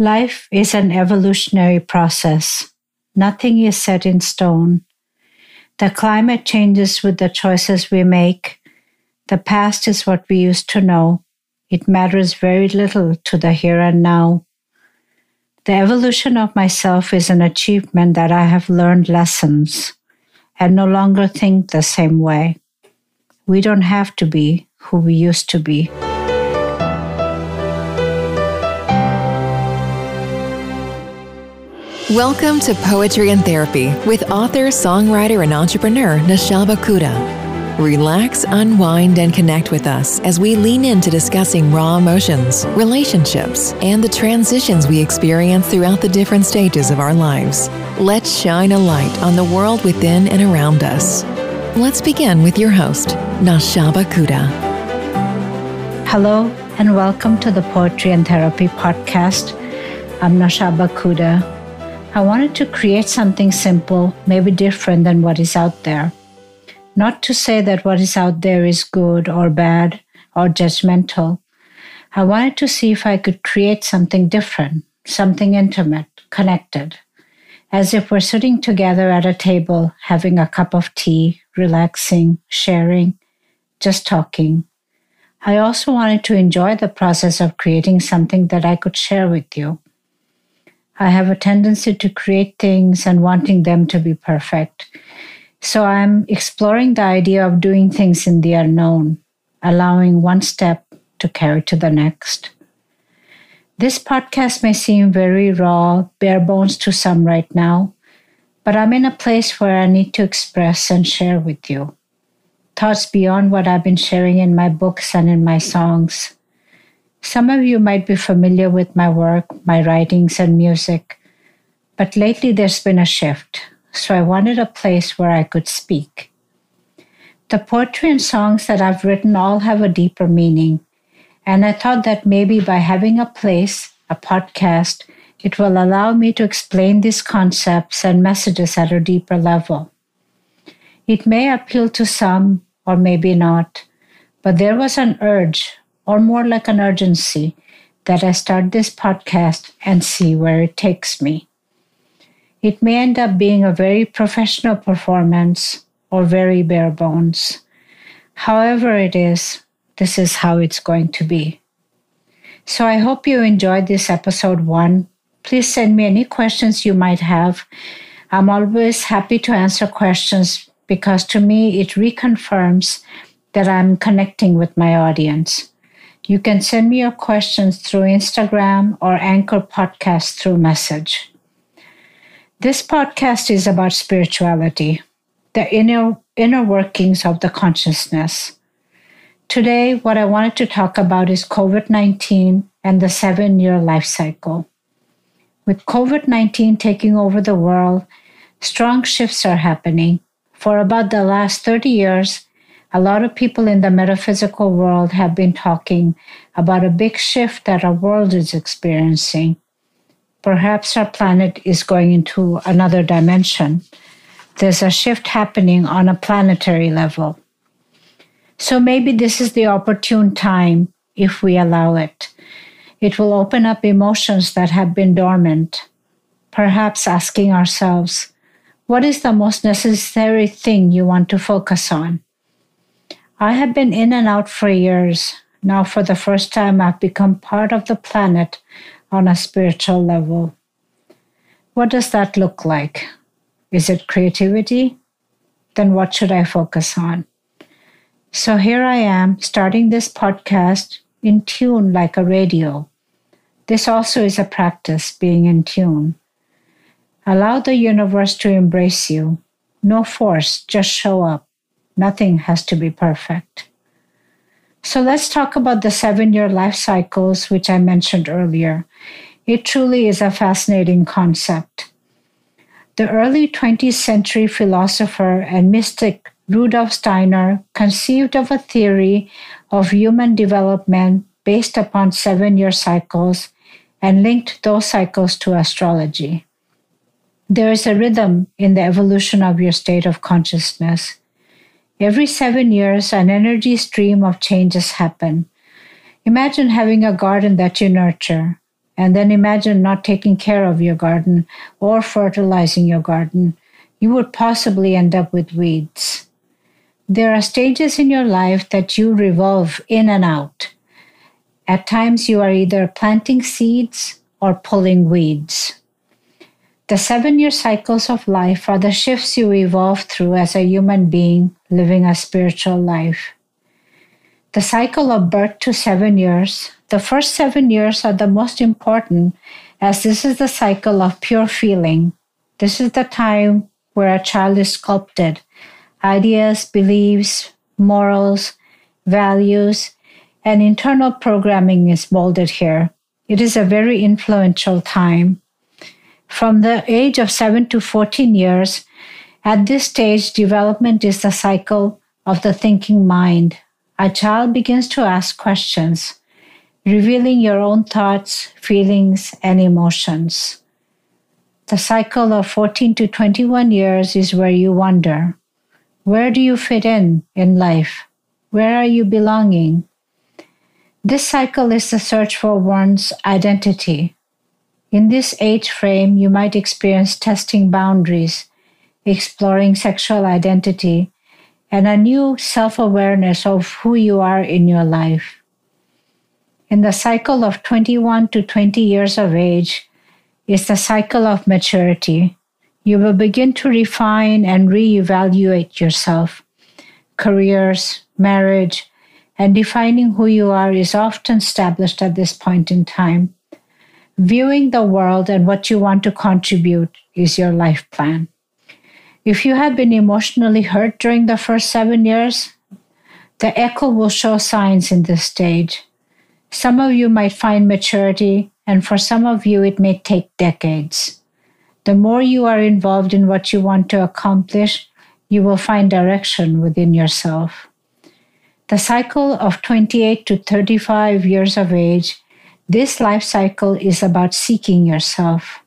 Life is an evolutionary process. Nothing is set in stone. The climate changes with the choices we make. The past is what we used to know. It matters very little to the here and now. The evolution of myself is an achievement that I have learned lessons and no longer think the same way. We don't have to be who we used to be. Welcome to Poetry and Therapy with author, songwriter, and entrepreneur Nashaba Kuda. Relax, unwind, and connect with us as we lean into discussing raw emotions, relationships, and the transitions we experience throughout the different stages of our lives. Let's shine a light on the world within and around us. Let's begin with your host, Nashaba Kuda. Hello, and welcome to the Poetry and Therapy podcast. I'm Nashaba Kuda I wanted to create something simple, maybe different than what is out there. Not to say that what is out there is good or bad or judgmental. I wanted to see if I could create something different, something intimate, connected, as if we're sitting together at a table having a cup of tea, relaxing, sharing, just talking. I also wanted to enjoy the process of creating something that I could share with you. I have a tendency to create things and wanting them to be perfect. So I'm exploring the idea of doing things in the unknown, allowing one step to carry to the next. This podcast may seem very raw, bare bones to some right now, but I'm in a place where I need to express and share with you thoughts beyond what I've been sharing in my books and in my songs. Some of you might be familiar with my work, my writings, and music, but lately there's been a shift, so I wanted a place where I could speak. The poetry and songs that I've written all have a deeper meaning, and I thought that maybe by having a place, a podcast, it will allow me to explain these concepts and messages at a deeper level. It may appeal to some, or maybe not, but there was an urge or more like an urgency that I start this podcast and see where it takes me. It may end up being a very professional performance or very bare bones. However, it is, this is how it's going to be. So I hope you enjoyed this episode one. Please send me any questions you might have. I'm always happy to answer questions because to me it reconfirms that I'm connecting with my audience. You can send me your questions through Instagram or Anchor Podcast through message. This podcast is about spirituality, the inner, inner workings of the consciousness. Today, what I wanted to talk about is COVID 19 and the seven year life cycle. With COVID 19 taking over the world, strong shifts are happening. For about the last 30 years, a lot of people in the metaphysical world have been talking about a big shift that our world is experiencing. Perhaps our planet is going into another dimension. There's a shift happening on a planetary level. So maybe this is the opportune time if we allow it. It will open up emotions that have been dormant. Perhaps asking ourselves, what is the most necessary thing you want to focus on? I have been in and out for years. Now, for the first time, I've become part of the planet on a spiritual level. What does that look like? Is it creativity? Then what should I focus on? So here I am starting this podcast in tune like a radio. This also is a practice, being in tune. Allow the universe to embrace you. No force, just show up. Nothing has to be perfect. So let's talk about the seven year life cycles, which I mentioned earlier. It truly is a fascinating concept. The early 20th century philosopher and mystic Rudolf Steiner conceived of a theory of human development based upon seven year cycles and linked those cycles to astrology. There is a rhythm in the evolution of your state of consciousness. Every seven years, an energy stream of changes happen. Imagine having a garden that you nurture. and then imagine not taking care of your garden or fertilizing your garden, you would possibly end up with weeds. There are stages in your life that you revolve in and out. At times, you are either planting seeds or pulling weeds. The seven year cycles of life are the shifts you evolve through as a human being living a spiritual life. The cycle of birth to seven years, the first seven years are the most important as this is the cycle of pure feeling. This is the time where a child is sculpted. Ideas, beliefs, morals, values, and internal programming is molded here. It is a very influential time. From the age of 7 to 14 years, at this stage, development is the cycle of the thinking mind. A child begins to ask questions, revealing your own thoughts, feelings, and emotions. The cycle of 14 to 21 years is where you wonder where do you fit in in life? Where are you belonging? This cycle is the search for one's identity. In this age frame, you might experience testing boundaries, exploring sexual identity, and a new self awareness of who you are in your life. In the cycle of 21 to 20 years of age is the cycle of maturity. You will begin to refine and reevaluate yourself. Careers, marriage, and defining who you are is often established at this point in time. Viewing the world and what you want to contribute is your life plan. If you have been emotionally hurt during the first seven years, the echo will show signs in this stage. Some of you might find maturity, and for some of you, it may take decades. The more you are involved in what you want to accomplish, you will find direction within yourself. The cycle of 28 to 35 years of age this life cycle is about seeking yourself.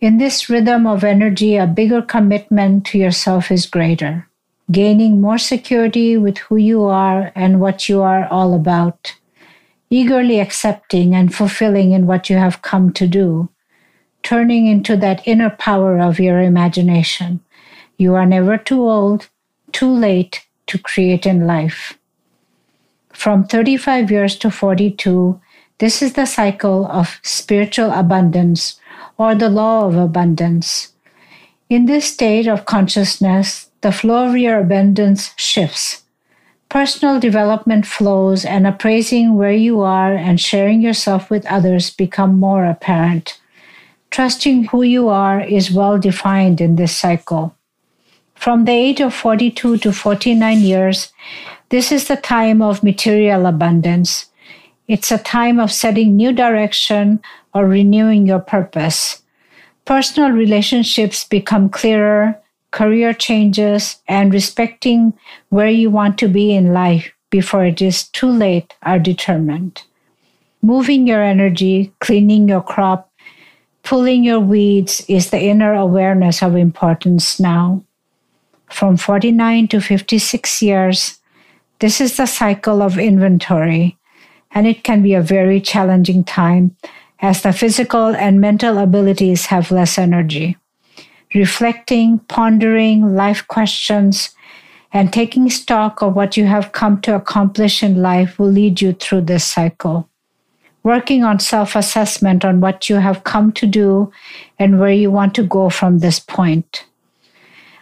In this rhythm of energy, a bigger commitment to yourself is greater, gaining more security with who you are and what you are all about, eagerly accepting and fulfilling in what you have come to do, turning into that inner power of your imagination. You are never too old, too late to create in life. From 35 years to 42, this is the cycle of spiritual abundance or the law of abundance. In this state of consciousness, the flow of your abundance shifts. Personal development flows and appraising where you are and sharing yourself with others become more apparent. Trusting who you are is well defined in this cycle. From the age of 42 to 49 years, this is the time of material abundance. It's a time of setting new direction or renewing your purpose. Personal relationships become clearer, career changes, and respecting where you want to be in life before it is too late are determined. Moving your energy, cleaning your crop, pulling your weeds is the inner awareness of importance now. From 49 to 56 years, this is the cycle of inventory and it can be a very challenging time as the physical and mental abilities have less energy. Reflecting, pondering life questions, and taking stock of what you have come to accomplish in life will lead you through this cycle. Working on self assessment on what you have come to do and where you want to go from this point.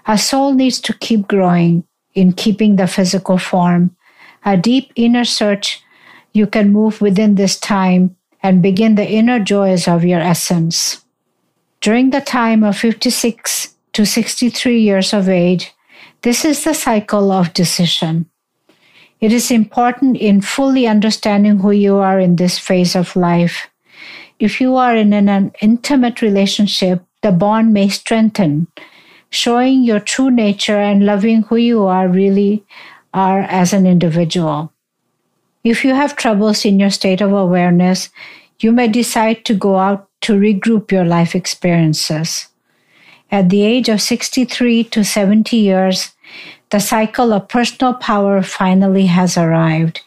A soul needs to keep growing in keeping the physical form. A deep inner search you can move within this time and begin the inner joys of your essence. During the time of 56 to 63 years of age, this is the cycle of decision. It is important in fully understanding who you are in this phase of life. If you are in an intimate relationship, the bond may strengthen, showing your true nature and loving who you are really are as an individual. If you have troubles in your state of awareness, you may decide to go out to regroup your life experiences. At the age of 63 to 70 years, the cycle of personal power finally has arrived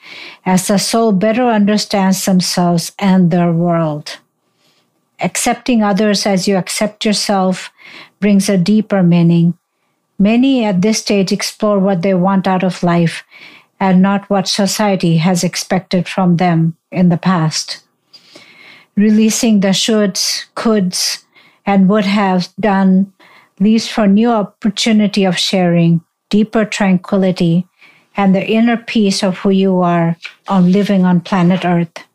as the soul better understands themselves and their world. accepting others as you accept yourself brings a deeper meaning. Many at this stage explore what they want out of life and not what society has expected from them in the past. Releasing the shoulds, coulds, and would have done leaves for new opportunity of sharing, deeper tranquility, and the inner peace of who you are on living on planet Earth.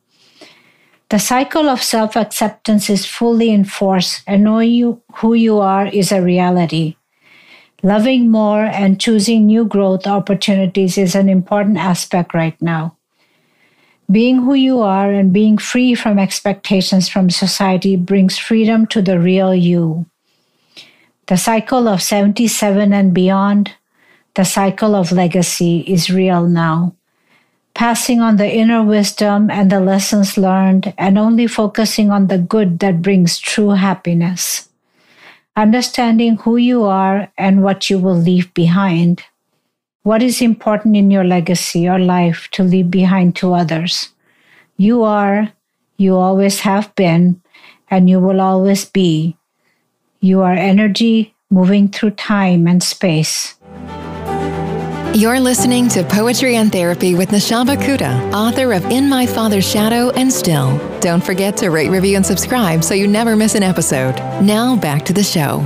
The cycle of self acceptance is fully in force, and knowing you, who you are is a reality. Loving more and choosing new growth opportunities is an important aspect right now. Being who you are and being free from expectations from society brings freedom to the real you. The cycle of 77 and beyond, the cycle of legacy is real now passing on the inner wisdom and the lessons learned, and only focusing on the good that brings true happiness. Understanding who you are and what you will leave behind. What is important in your legacy or life to leave behind to others? You are, you always have been, and you will always be. You are energy moving through time and space. You're listening to Poetry and Therapy with Nashaba Kuda, author of In My Father's Shadow and Still. Don't forget to rate, review, and subscribe so you never miss an episode. Now back to the show.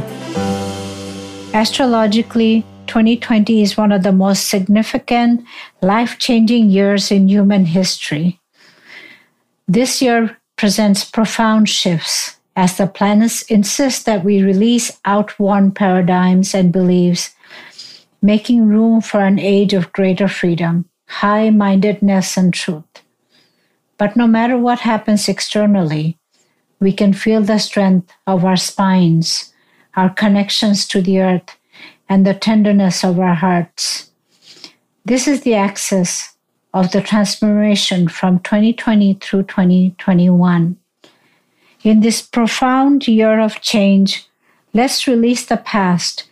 Astrologically, 2020 is one of the most significant, life changing years in human history. This year presents profound shifts as the planets insist that we release outworn paradigms and beliefs making room for an age of greater freedom, high mindedness, and truth. But no matter what happens externally, we can feel the strength of our spines, our connections to the earth, and the tenderness of our hearts. This is the axis of the transformation from 2020 through 2021. In this profound year of change, let's release the past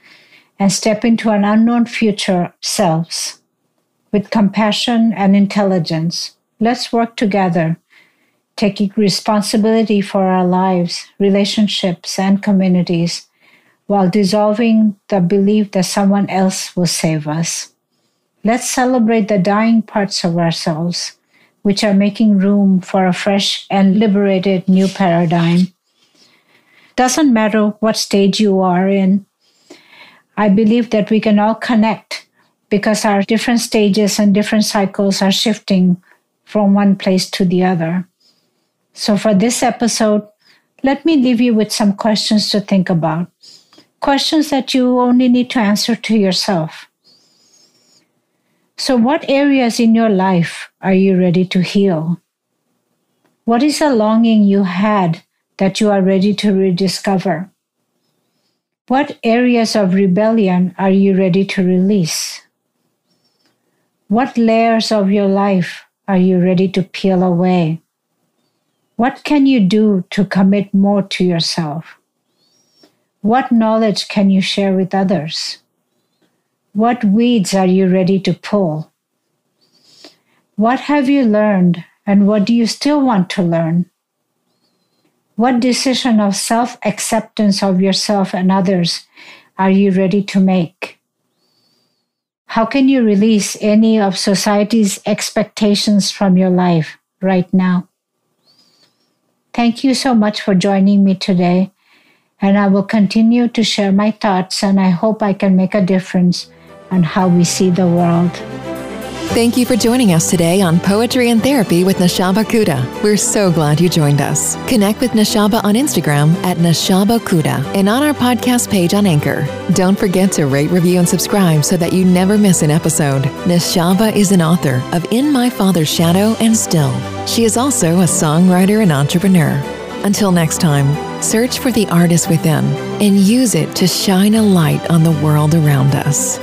and step into an unknown future selves. With compassion and intelligence, let's work together, taking responsibility for our lives, relationships, and communities while dissolving the belief that someone else will save us. Let's celebrate the dying parts of ourselves, which are making room for a fresh and liberated new paradigm. Doesn't matter what stage you are in, I believe that we can all connect because our different stages and different cycles are shifting from one place to the other. So, for this episode, let me leave you with some questions to think about. Questions that you only need to answer to yourself. So, what areas in your life are you ready to heal? What is a longing you had that you are ready to rediscover? What areas of rebellion are you ready to release? What layers of your life are you ready to peel away? What can you do to commit more to yourself? What knowledge can you share with others? What weeds are you ready to pull? What have you learned and what do you still want to learn? What decision of self acceptance of yourself and others are you ready to make? How can you release any of society's expectations from your life right now? Thank you so much for joining me today, and I will continue to share my thoughts, and I hope I can make a difference on how we see the world. Thank you for joining us today on Poetry and Therapy with Nashaba Kuda. We're so glad you joined us. Connect with Nashaba on Instagram at Nashaba Kuda and on our podcast page on Anchor. Don't forget to rate, review, and subscribe so that you never miss an episode. Nashaba is an author of In My Father's Shadow and Still. She is also a songwriter and entrepreneur. Until next time, search for the artist within and use it to shine a light on the world around us.